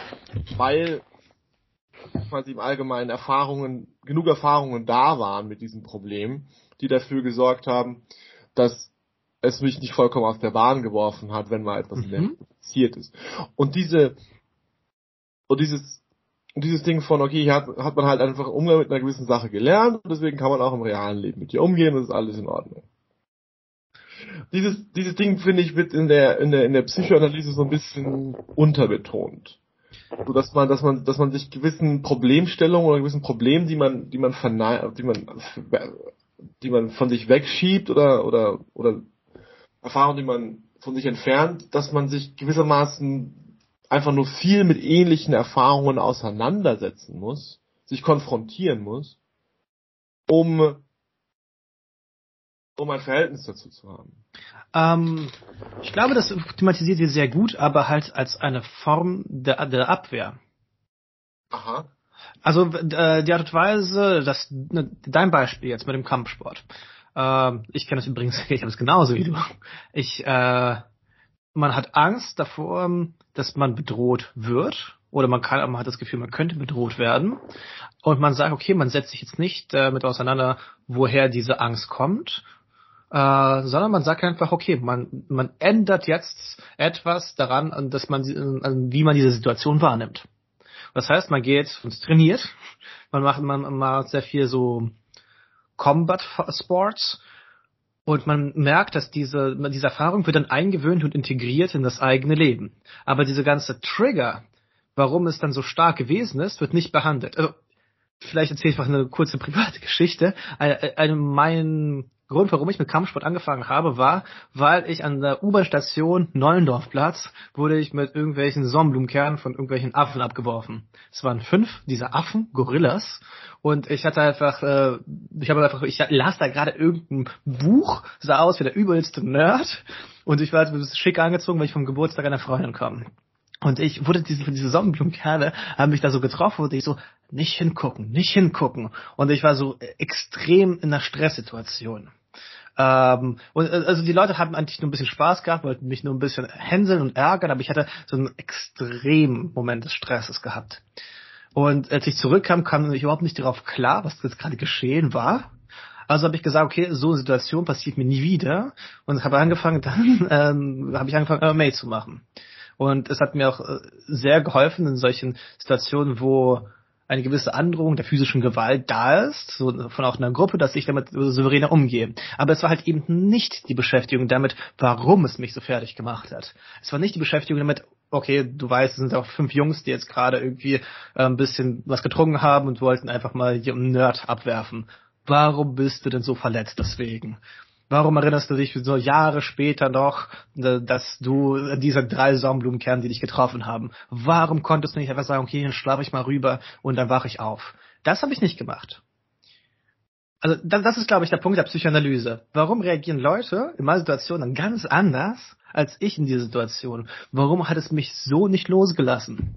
weil quasi im Allgemeinen Erfahrungen, genug Erfahrungen da waren mit diesem Problem, die dafür gesorgt haben, dass es mich nicht vollkommen aus der Bahn geworfen hat, wenn mal etwas mhm. passiert ist. Und diese, und dieses, und dieses Ding von, okay, hier hat, hat man halt einfach Umgang mit einer gewissen Sache gelernt und deswegen kann man auch im realen Leben mit ihr umgehen und ist alles in Ordnung dieses, dieses Ding, finde ich, wird in der, in der, in der Psychoanalyse so ein bisschen unterbetont. So dass man, dass man, dass man sich gewissen Problemstellungen oder gewissen Problemen, die man, die man verneint, die man, die man von sich wegschiebt oder, oder, oder Erfahrungen, die man von sich entfernt, dass man sich gewissermaßen einfach nur viel mit ähnlichen Erfahrungen auseinandersetzen muss, sich konfrontieren muss, um um ein Verhältnis dazu zu haben. Ähm, ich glaube, das thematisiert ihr sehr gut, aber halt als eine Form der, der Abwehr. Aha. Also äh, die Art und Weise, dass ne, dein Beispiel jetzt mit dem Kampfsport. Äh, ich kenne das übrigens, ich habe es genauso wie du. Ich, äh, man hat Angst davor, dass man bedroht wird oder man kann, man hat das Gefühl, man könnte bedroht werden und man sagt, okay, man setzt sich jetzt nicht äh, mit auseinander, woher diese Angst kommt äh, sondern man sagt einfach, okay, man, man ändert jetzt etwas daran, dass man, wie man diese Situation wahrnimmt. Das heißt, man geht und trainiert, man macht, man macht sehr viel so Combat Sports und man merkt, dass diese, diese Erfahrung wird dann eingewöhnt und integriert in das eigene Leben. Aber diese ganze Trigger, warum es dann so stark gewesen ist, wird nicht behandelt. Also, vielleicht erzähle ich einfach eine kurze private Geschichte. Eine, eine, mein Grund, warum ich mit Kampfsport angefangen habe, war, weil ich an der U-Bahn-Station Neulendorfplatz wurde ich mit irgendwelchen Sonnenblumenkernen von irgendwelchen Affen abgeworfen. Es waren fünf dieser Affen, Gorillas, und ich hatte einfach, äh, ich habe einfach, ich las da gerade irgendein Buch, sah aus wie der übelste Nerd, und ich war halt schick angezogen, weil ich vom Geburtstag einer Freundin kam. Und ich wurde diese, diese Sonnenblumenkerle haben mich da so getroffen und ich so, nicht hingucken, nicht hingucken. Und ich war so extrem in einer Stresssituation. Ähm, und äh, also die Leute hatten eigentlich nur ein bisschen Spaß gehabt, wollten mich nur ein bisschen hänseln und ärgern, aber ich hatte so einen extremen Moment des Stresses gehabt. Und als ich zurückkam, kam ich überhaupt nicht darauf klar, was jetzt gerade geschehen war. Also habe ich gesagt, okay, so eine Situation passiert mir nie wieder und habe angefangen, dann ähm, habe ich angefangen, MMA zu machen. Und es hat mir auch äh, sehr geholfen in solchen Situationen, wo eine gewisse Androhung der physischen Gewalt da ist, so von auch einer Gruppe, dass ich damit souveräner umgehe. Aber es war halt eben nicht die Beschäftigung damit, warum es mich so fertig gemacht hat. Es war nicht die Beschäftigung damit, okay, du weißt, es sind auch fünf Jungs, die jetzt gerade irgendwie äh, ein bisschen was getrunken haben und wollten einfach mal hier einen Nerd abwerfen. Warum bist du denn so verletzt deswegen? Warum erinnerst du dich so Jahre später noch, äh, dass du diese drei Sonnenblumenkerne, die dich getroffen haben? Warum konntest du nicht einfach sagen, okay, dann schlafe ich mal rüber und dann wache ich auf? Das habe ich nicht gemacht. Also das ist, glaube ich, der Punkt der Psychoanalyse. Warum reagieren Leute in meiner Situation dann ganz anders als ich in dieser Situation? Warum hat es mich so nicht losgelassen?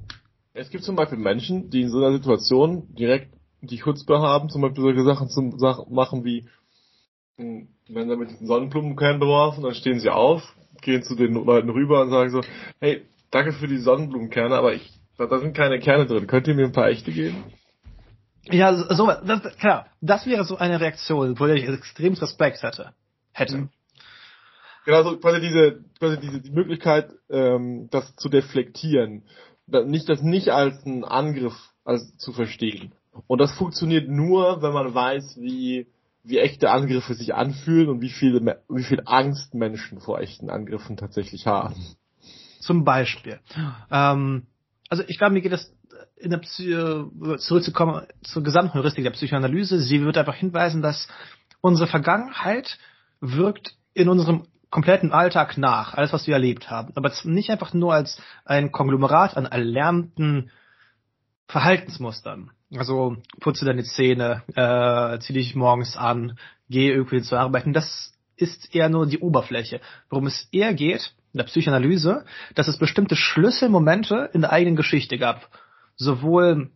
Es gibt zum Beispiel Menschen, die in so einer Situation direkt die Chutzpe haben, zum Beispiel solche Sachen zu machen wie, hm, wenn sie mit diesen Sonnenblumenkern beworfen, dann stehen sie auf, gehen zu den Leuten rüber und sagen so, hey, danke für die Sonnenblumenkerne, aber ich, da, da sind keine Kerne drin. Könnt ihr mir ein paar echte geben? Ja, so, das, klar, das wäre so eine Reaktion, wo ich extrem Respekt hätte. Hätte. Mhm. Genau, so quasi diese, quasi diese die Möglichkeit, ähm, das zu deflektieren. Nicht das nicht als einen Angriff als zu verstehen. Und das funktioniert nur, wenn man weiß, wie, wie echte Angriffe sich anfühlen und wie viele, wie viel Angst Menschen vor echten Angriffen tatsächlich haben. Zum Beispiel. Ähm, also ich glaube, mir geht das in der Psy zurückzukommen zur Gesamtheuristik der Psychoanalyse. Sie wird einfach hinweisen, dass unsere Vergangenheit wirkt in unserem kompletten Alltag nach, alles was wir erlebt haben. Aber nicht einfach nur als ein Konglomerat an erlernten Verhaltensmustern. Also putze deine Zähne, äh, zieh dich morgens an, geh irgendwie zu arbeiten. Das ist eher nur die Oberfläche. Worum es eher geht, in der Psychoanalyse, dass es bestimmte Schlüsselmomente in der eigenen Geschichte gab. Sowohl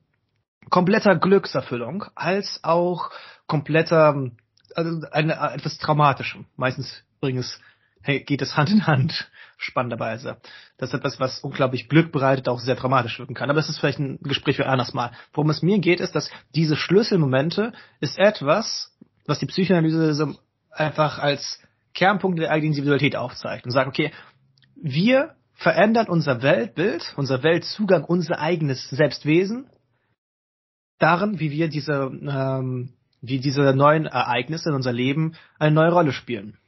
kompletter Glückserfüllung als auch kompletter, also eine, etwas Traumatischem. Meistens übrigens geht es Hand in Hand spannenderweise. Das ist etwas, was unglaublich Glück bereitet, auch sehr dramatisch wirken kann. Aber das ist vielleicht ein Gespräch für anders mal. Worum es mir geht, ist, dass diese Schlüsselmomente ist etwas, was die Psychoanalyse einfach als Kernpunkt der eigenen Individualität aufzeigt und sagt, okay, wir verändern unser Weltbild, unser Weltzugang, unser eigenes Selbstwesen darin, wie wir diese, ähm, wie diese neuen Ereignisse in unser Leben eine neue Rolle spielen.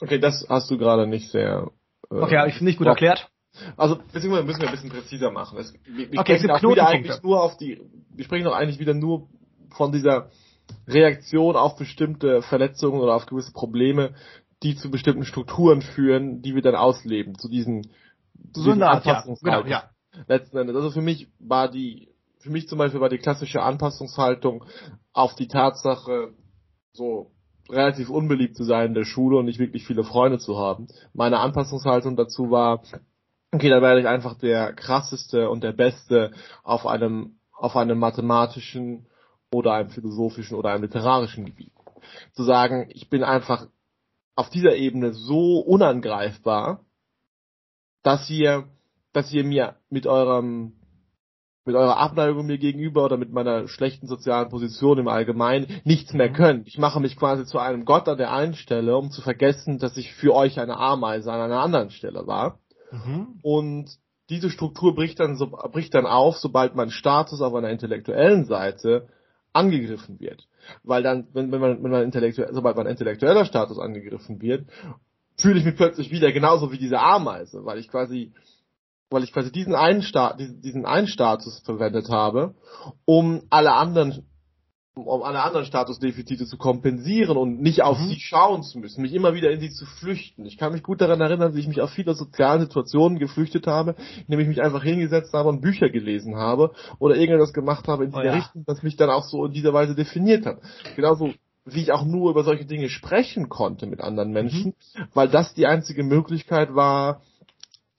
Okay, das hast du gerade nicht sehr äh, okay, ich finde nicht gut erklärt. Also, beziehungsweise müssen wir ein bisschen präziser machen. Es, wir, wir okay, sprechen auch wieder eigentlich nur auf die, wir sprechen doch eigentlich wieder nur von dieser Reaktion auf bestimmte Verletzungen oder auf gewisse Probleme, die zu bestimmten Strukturen führen, die wir dann ausleben, zu diesen, zu so diesen Art, ja, genau, ja. Letzten Endes. Also für mich war die, für mich zum Beispiel war die klassische Anpassungshaltung auf die Tatsache, so relativ unbeliebt zu sein in der Schule und nicht wirklich viele Freunde zu haben. Meine Anpassungshaltung dazu war, okay, da werde ich einfach der krasseste und der Beste auf einem, auf einem mathematischen oder einem philosophischen oder einem literarischen Gebiet. Zu sagen, ich bin einfach auf dieser Ebene so unangreifbar, dass ihr, dass ihr mir mit eurem mit eurer Abneigung mir gegenüber oder mit meiner schlechten sozialen Position im Allgemeinen nichts mehr mhm. könnt. Ich mache mich quasi zu einem Gott an der einen Stelle, um zu vergessen, dass ich für euch eine Ameise an einer anderen Stelle war. Mhm. Und diese Struktur bricht dann, so, bricht dann auf, sobald mein Status auf einer intellektuellen Seite angegriffen wird. Weil dann, wenn, wenn man, wenn man intellektuell, sobald mein intellektueller Status angegriffen wird, fühle ich mich plötzlich wieder genauso wie diese Ameise, weil ich quasi weil ich quasi diesen einen, Sta diesen einen Status verwendet habe, um alle anderen um alle anderen Statusdefizite zu kompensieren und nicht auf mhm. sie schauen zu müssen, mich immer wieder in sie zu flüchten. Ich kann mich gut daran erinnern, wie ich mich aus vieler sozialen Situationen geflüchtet habe, indem ich mich einfach hingesetzt habe und Bücher gelesen habe oder irgendetwas gemacht habe in oh dieser oh ja. Richtung, das mich dann auch so in dieser Weise definiert hat. Genauso wie ich auch nur über solche Dinge sprechen konnte mit anderen Menschen, mhm. weil das die einzige Möglichkeit war,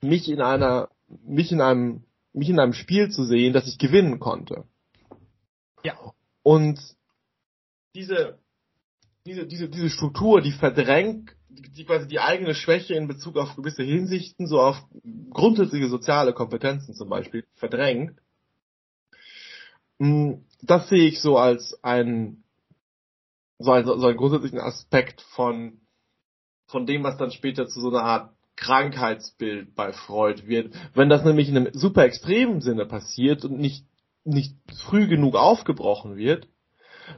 mich in einer mich in einem, mich in einem Spiel zu sehen, das ich gewinnen konnte. Ja. Und diese, diese, diese, diese Struktur, die verdrängt, die quasi die eigene Schwäche in Bezug auf gewisse Hinsichten, so auf grundsätzliche soziale Kompetenzen zum Beispiel, verdrängt. Mm, das sehe ich so als ein, so ein, so einen grundsätzlichen Aspekt von, von dem, was dann später zu so einer Art Krankheitsbild bei Freud wird. Wenn das nämlich in einem super extremen Sinne passiert und nicht, nicht früh genug aufgebrochen wird,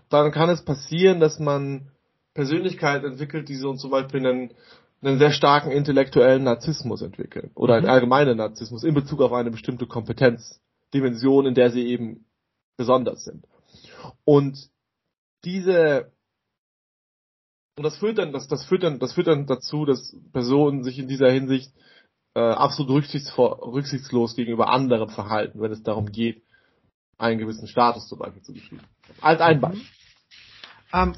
dann kann es passieren, dass man Persönlichkeit entwickelt, die so zum Beispiel einen, einen sehr starken intellektuellen Narzissmus entwickeln. Oder einen mhm. allgemeinen Narzissmus in Bezug auf eine bestimmte Kompetenzdimension, in der sie eben besonders sind. Und diese und das führt dann, das, das führt dann, das führt dann dazu, dass Personen sich in dieser Hinsicht äh, absolut rücksichtslos gegenüber anderen verhalten, wenn es darum geht, einen gewissen Status zum Beispiel zu bestimmen. Als ein Beispiel. Ähm,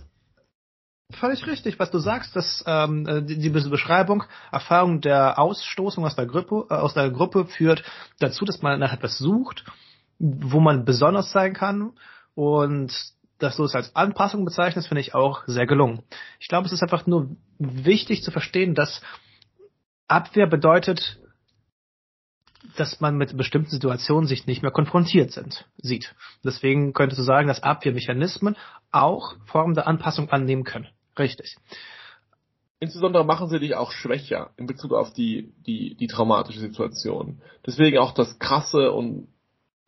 völlig richtig, was du sagst, dass ähm, äh, die, diese Beschreibung, Erfahrung der Ausstoßung aus der Gruppe, äh, aus der Gruppe führt dazu, dass man nach etwas sucht wo man besonders sein kann und dass du es als Anpassung bezeichnest, finde ich auch sehr gelungen. Ich glaube, es ist einfach nur wichtig zu verstehen, dass Abwehr bedeutet, dass man mit bestimmten Situationen sich nicht mehr konfrontiert sind, sieht. Deswegen könntest du sagen, dass Abwehrmechanismen auch Formen der Anpassung annehmen können. Richtig. Insbesondere machen sie dich auch schwächer in Bezug auf die, die, die traumatische Situation. Deswegen auch das krasse und,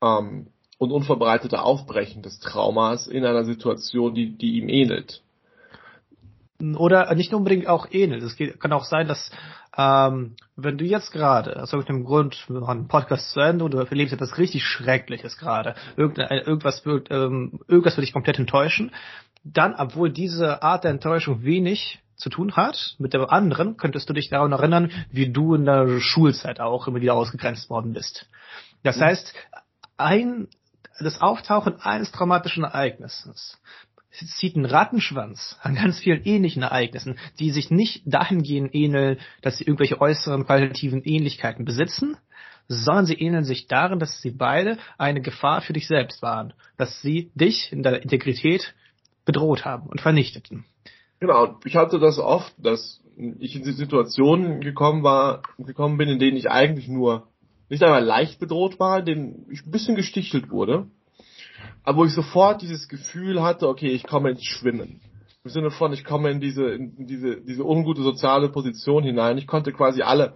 ähm, und unverbreitete Aufbrechen des Traumas in einer Situation, die, die ihm ähnelt. Oder nicht unbedingt auch ähnelt. Es kann auch sein, dass ähm, wenn du jetzt gerade, aus irgendeinem Grund, einen Podcast zu Ende und du erlebst etwas richtig Schreckliches gerade, irgendwas, wird, ähm, irgendwas wird dich komplett enttäuschen, dann, obwohl diese Art der Enttäuschung wenig zu tun hat mit der anderen, könntest du dich daran erinnern, wie du in der Schulzeit auch immer wieder ausgegrenzt worden bist. Das mhm. heißt, ein, das Auftauchen eines traumatischen Ereignisses zieht einen Rattenschwanz an ganz vielen ähnlichen Ereignissen, die sich nicht dahingehend ähneln, dass sie irgendwelche äußeren qualitativen Ähnlichkeiten besitzen, sondern sie ähneln sich darin, dass sie beide eine Gefahr für dich selbst waren, dass sie dich in deiner Integrität bedroht haben und vernichteten. Genau, ich hatte das oft, dass ich in Situationen gekommen war, gekommen bin, in denen ich eigentlich nur nicht einmal leicht bedroht war, denen ich ein bisschen gestichelt wurde aber wo ich sofort dieses Gefühl hatte, okay, ich komme ins Schwimmen. Im Sinne von, ich komme in diese, in diese, diese ungute soziale Position hinein. Ich konnte quasi alle,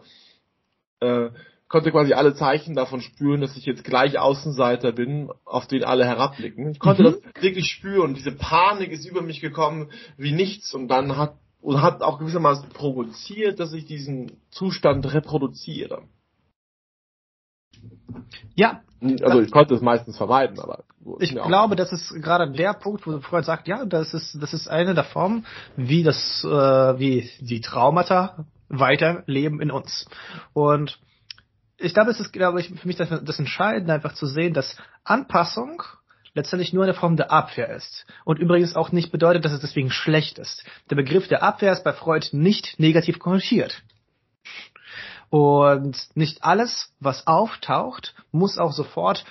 äh, konnte quasi alle Zeichen davon spüren, dass ich jetzt gleich Außenseiter bin, auf den alle herabblicken. Ich konnte mhm. das wirklich spüren. Diese Panik ist über mich gekommen wie nichts und dann hat, und hat auch gewissermaßen provoziert, dass ich diesen Zustand reproduziere. Ja. Also ich konnte es meistens vermeiden, aber. Ich glaube, das ist gerade der Punkt, wo Freud sagt, ja, das ist, das ist eine der Formen, wie das, äh, wie die Traumata weiterleben in uns. Und ich glaube, es ist, glaube ich, für mich das, das Entscheidende, einfach zu sehen, dass Anpassung letztendlich nur eine Form der Abwehr ist. Und übrigens auch nicht bedeutet, dass es deswegen schlecht ist. Der Begriff der Abwehr ist bei Freud nicht negativ konnotiert. Und nicht alles, was auftaucht, muss auch sofort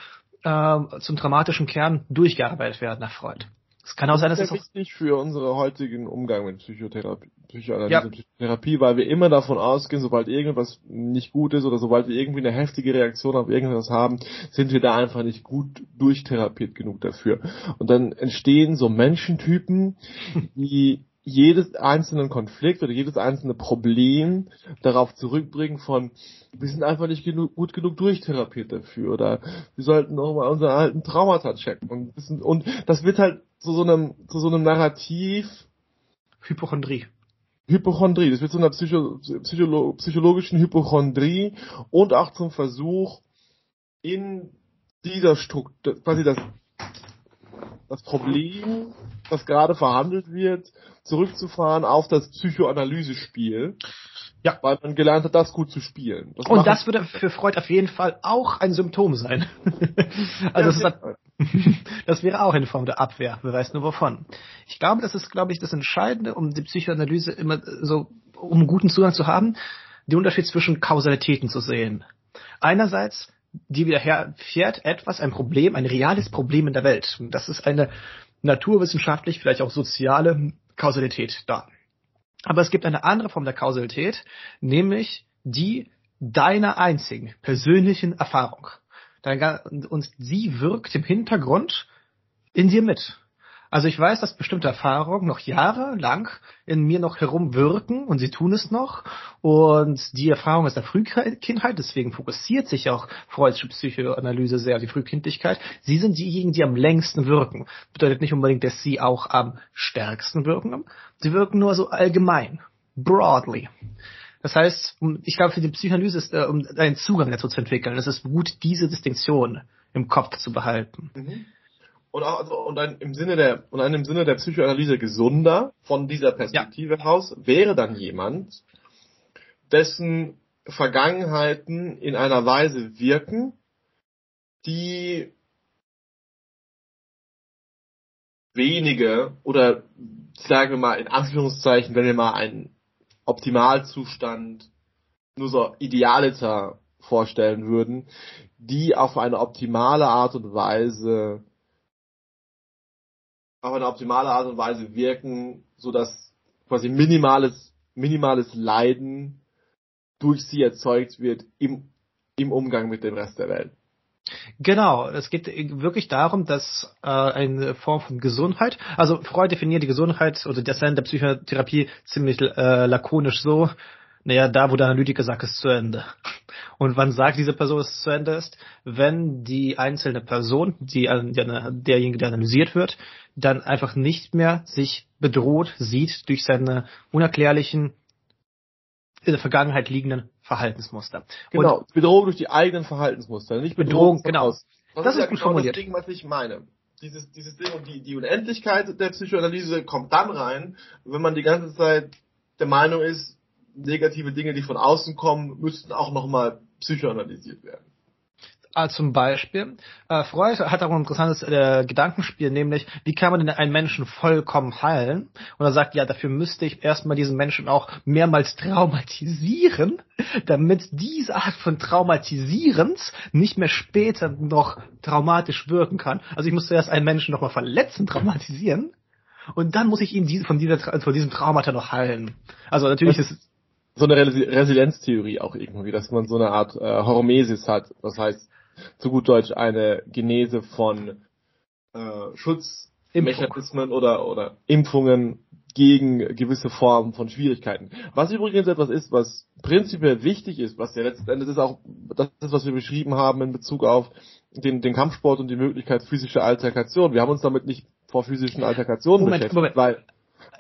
äh, zum dramatischen Kern durchgearbeitet werden, Herr Freud. Es kann auch sein, dass es wichtig für unseren heutigen Umgang mit Psychotherapie, Psychoanalyse ja. und Psychotherapie, weil wir immer davon ausgehen, sobald irgendwas nicht gut ist oder sobald wir irgendwie eine heftige Reaktion auf irgendwas haben, sind wir da einfach nicht gut durchtherapiert genug dafür. Und dann entstehen so Menschentypen, die jedes einzelne Konflikt oder jedes einzelne Problem darauf zurückbringen von, wir sind einfach nicht genug, gut genug durchtherapiert dafür oder wir sollten noch mal unsere alten Traumata checken und, wissen, und das wird halt zu so einem, zu so einem Narrativ Hypochondrie. Hypochondrie, das wird zu einer Psycho, Psycholo psychologischen Hypochondrie und auch zum Versuch, in dieser Struktur, quasi das, das Problem, das gerade verhandelt wird, zurückzufahren auf das Psychoanalyse-Spiel. Ja. Weil man gelernt hat, das gut zu spielen. Das und das würde für Freud auf jeden Fall auch ein Symptom sein. also ja, das, das, wäre auch eine Form der Abwehr, wer weiß nur wovon. Ich glaube, das ist, glaube ich, das Entscheidende, um die Psychoanalyse immer so, um guten Zugang zu haben, den Unterschied zwischen Kausalitäten zu sehen. Einerseits, die widerfährt etwas, ein Problem, ein reales Problem in der Welt. Das ist eine naturwissenschaftlich, vielleicht auch soziale Kausalität da. Aber es gibt eine andere Form der Kausalität, nämlich die deiner einzigen persönlichen Erfahrung. Und sie wirkt im Hintergrund in dir mit. Also ich weiß, dass bestimmte Erfahrungen noch jahrelang in mir noch herumwirken und sie tun es noch. Und die Erfahrung ist der Frühkindheit, deswegen fokussiert sich auch Freudsche Psychoanalyse sehr auf die Frühkindlichkeit. Sie sind diejenigen, die am längsten wirken. Bedeutet nicht unbedingt, dass sie auch am stärksten wirken. Sie wirken nur so allgemein, broadly. Das heißt, ich glaube, für die Psychoanalyse ist, äh, um einen Zugang dazu zu entwickeln, es ist gut, diese Distinktion im Kopf zu behalten. Mhm und auch also, und ein, im Sinne der und ein im Sinne der Psychoanalyse gesunder von dieser Perspektive ja. aus wäre dann jemand, dessen Vergangenheiten in einer Weise wirken, die wenige oder sagen wir mal in Anführungszeichen, wenn wir mal einen Optimalzustand nur so idealiter vorstellen würden, die auf eine optimale Art und Weise auf eine optimale Art und Weise wirken, so dass quasi minimales minimales Leiden durch sie erzeugt wird im im Umgang mit dem Rest der Welt. Genau, es geht wirklich darum, dass äh, eine Form von Gesundheit, also Freud definiert die Gesundheit oder das Ende der Psychotherapie ziemlich äh, lakonisch so, naja, da wo der Analytiker sagt, ist zu Ende. Und wann sagt diese Person, dass es zu Ende ist? Wenn die einzelne Person, die, die derjenige, der analysiert wird, dann einfach nicht mehr sich bedroht sieht durch seine unerklärlichen in der Vergangenheit liegenden Verhaltensmuster. Genau, und Bedrohung durch die eigenen Verhaltensmuster, nicht Bedrohung, Bedrohung genau. Aus. Das, das ist, ja gut genau formuliert. das Ding, was ich meine. Dieses, dieses Ding und die, die Unendlichkeit der Psychoanalyse kommt dann rein, wenn man die ganze Zeit der Meinung ist, negative Dinge, die von außen kommen, müssten auch nochmal psychoanalysiert werden. Ah, zum Beispiel. Äh, Freud hat auch ein interessantes äh, Gedankenspiel, nämlich, wie kann man denn einen Menschen vollkommen heilen? Und er sagt, ja, dafür müsste ich erstmal diesen Menschen auch mehrmals traumatisieren, damit diese Art von Traumatisierens nicht mehr später noch traumatisch wirken kann. Also ich muss zuerst einen Menschen nochmal verletzen, traumatisieren, und dann muss ich ihn von, dieser, von diesem Traumata noch heilen. Also natürlich ist so eine Resilienztheorie auch irgendwie, dass man so eine Art äh, Hormesis hat. Das heißt, zu gut Deutsch eine Genese von äh, Schutzmechanismen oder, oder Impfungen gegen gewisse Formen von Schwierigkeiten. Was übrigens etwas ist, was prinzipiell wichtig ist, was ja letzten Endes ist auch das ist, was wir beschrieben haben in Bezug auf den, den Kampfsport und die Möglichkeit physischer Alterkation. Wir haben uns damit nicht vor physischen Alterkationen Moment, beschäftigt, Moment. weil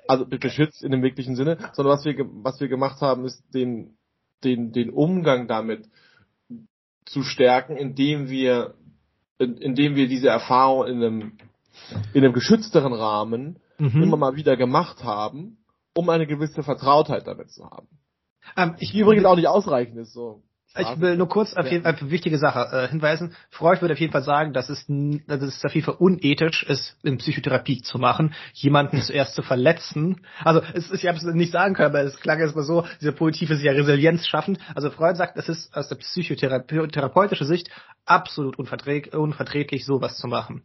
also beschützt in dem wirklichen Sinne, sondern was wir was wir gemacht haben, ist den den den Umgang damit zu stärken, indem wir, indem wir diese Erfahrung in einem, in einem geschützteren Rahmen mhm. immer mal wieder gemacht haben, um eine gewisse Vertrautheit damit zu haben. Ähm, ich, die übrigens auch nicht ausreichend ist, so. Ich will nur kurz auf jeden Fall eine wichtige Sache äh, hinweisen. Freud würde auf jeden Fall sagen, dass es, dass es auf jeden Fall unethisch ist, in Psychotherapie zu machen, jemanden zuerst zu verletzen. Also es ist, ich habe es nicht sagen können, aber es klang erstmal so, dieser Positiv ist ja Resilienz schaffen. Also Freud sagt, es ist aus der psychotherapeutischen Sicht absolut unverträg unverträglich, sowas zu machen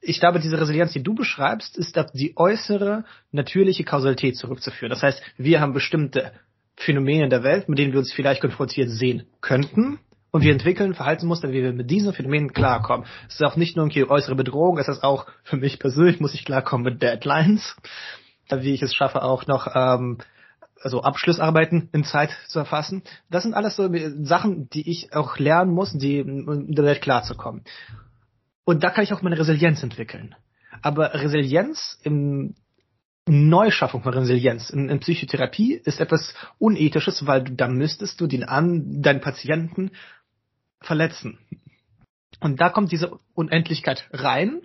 ich glaube, diese Resilienz, die du beschreibst, ist auf die äußere, natürliche Kausalität zurückzuführen. Das heißt, wir haben bestimmte Phänomene der Welt, mit denen wir uns vielleicht konfrontiert sehen könnten. Und wir entwickeln Verhaltensmuster, wie wir mit diesen Phänomenen klarkommen. Es ist auch nicht nur eine äußere Bedrohung, es ist auch für mich persönlich muss ich klarkommen mit Deadlines, wie ich es schaffe, auch noch ähm, also Abschlussarbeiten in Zeit zu erfassen. Das sind alles so Sachen, die ich auch lernen muss, die in der Welt klarzukommen. Und da kann ich auch meine Resilienz entwickeln. Aber Resilienz im Neuschaffung von Resilienz in, in, Psychotherapie ist etwas Unethisches, weil du, dann müsstest du den an, deinen Patienten verletzen. Und da kommt diese Unendlichkeit rein,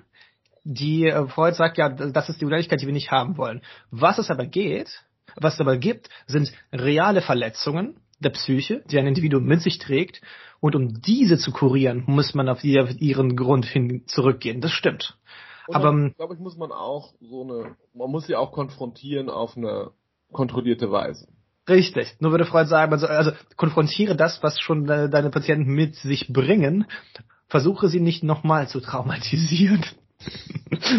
die äh, Freud sagt, ja, das ist die Unendlichkeit, die wir nicht haben wollen. Was es aber geht, was es aber gibt, sind reale Verletzungen der Psyche, die ein Individuum mit sich trägt. Und um diese zu kurieren, muss man auf ihren Grund hin zurückgehen. Das stimmt. Und aber ähm, glaube ich, muss man auch so eine, man muss sie auch konfrontieren auf eine kontrollierte Weise. Richtig. Nur würde Freud sagen, also, also konfrontiere das, was schon de deine Patienten mit sich bringen. Versuche sie nicht nochmal zu traumatisieren.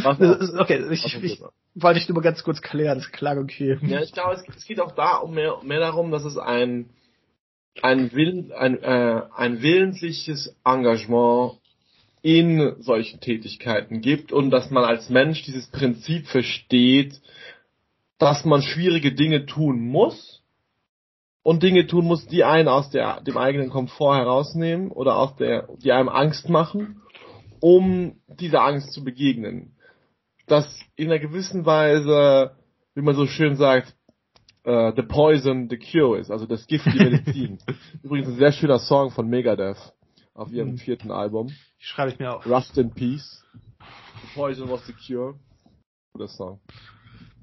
okay, ich, ich, wollte ich nur mal ganz kurz klären, das klar okay. Ja, ich glaube, es, es, geht auch da um mehr, mehr darum, dass es ein ein, Willen, ein, äh, ein willentliches Engagement in solchen Tätigkeiten gibt und dass man als Mensch dieses Prinzip versteht, dass man schwierige Dinge tun muss und Dinge tun muss, die einen aus der, dem eigenen Komfort herausnehmen oder aus der, die einem Angst machen, um dieser Angst zu begegnen. Dass in einer gewissen Weise, wie man so schön sagt, uh, The Poison, The Cure ist, also das Gift, die Medizin. Übrigens ein sehr schöner Song von Megadeth auf ihrem mhm. vierten Album. Schreibe ich mir auf. Rust in Peace. Poison was the cure. Guter Song.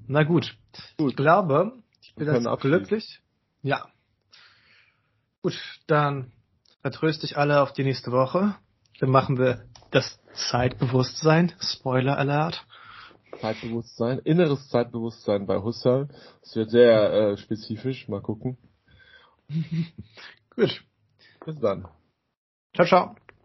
Na gut. gut. Ich glaube, ich bin jetzt glücklich. Ja. Gut, dann vertröste ich alle auf die nächste Woche. Dann machen wir das Zeitbewusstsein. Spoiler Alert. Zeitbewusstsein, inneres Zeitbewusstsein bei Husserl. Das wird sehr äh, spezifisch. Mal gucken. Gut. Bis dann. 稍稍。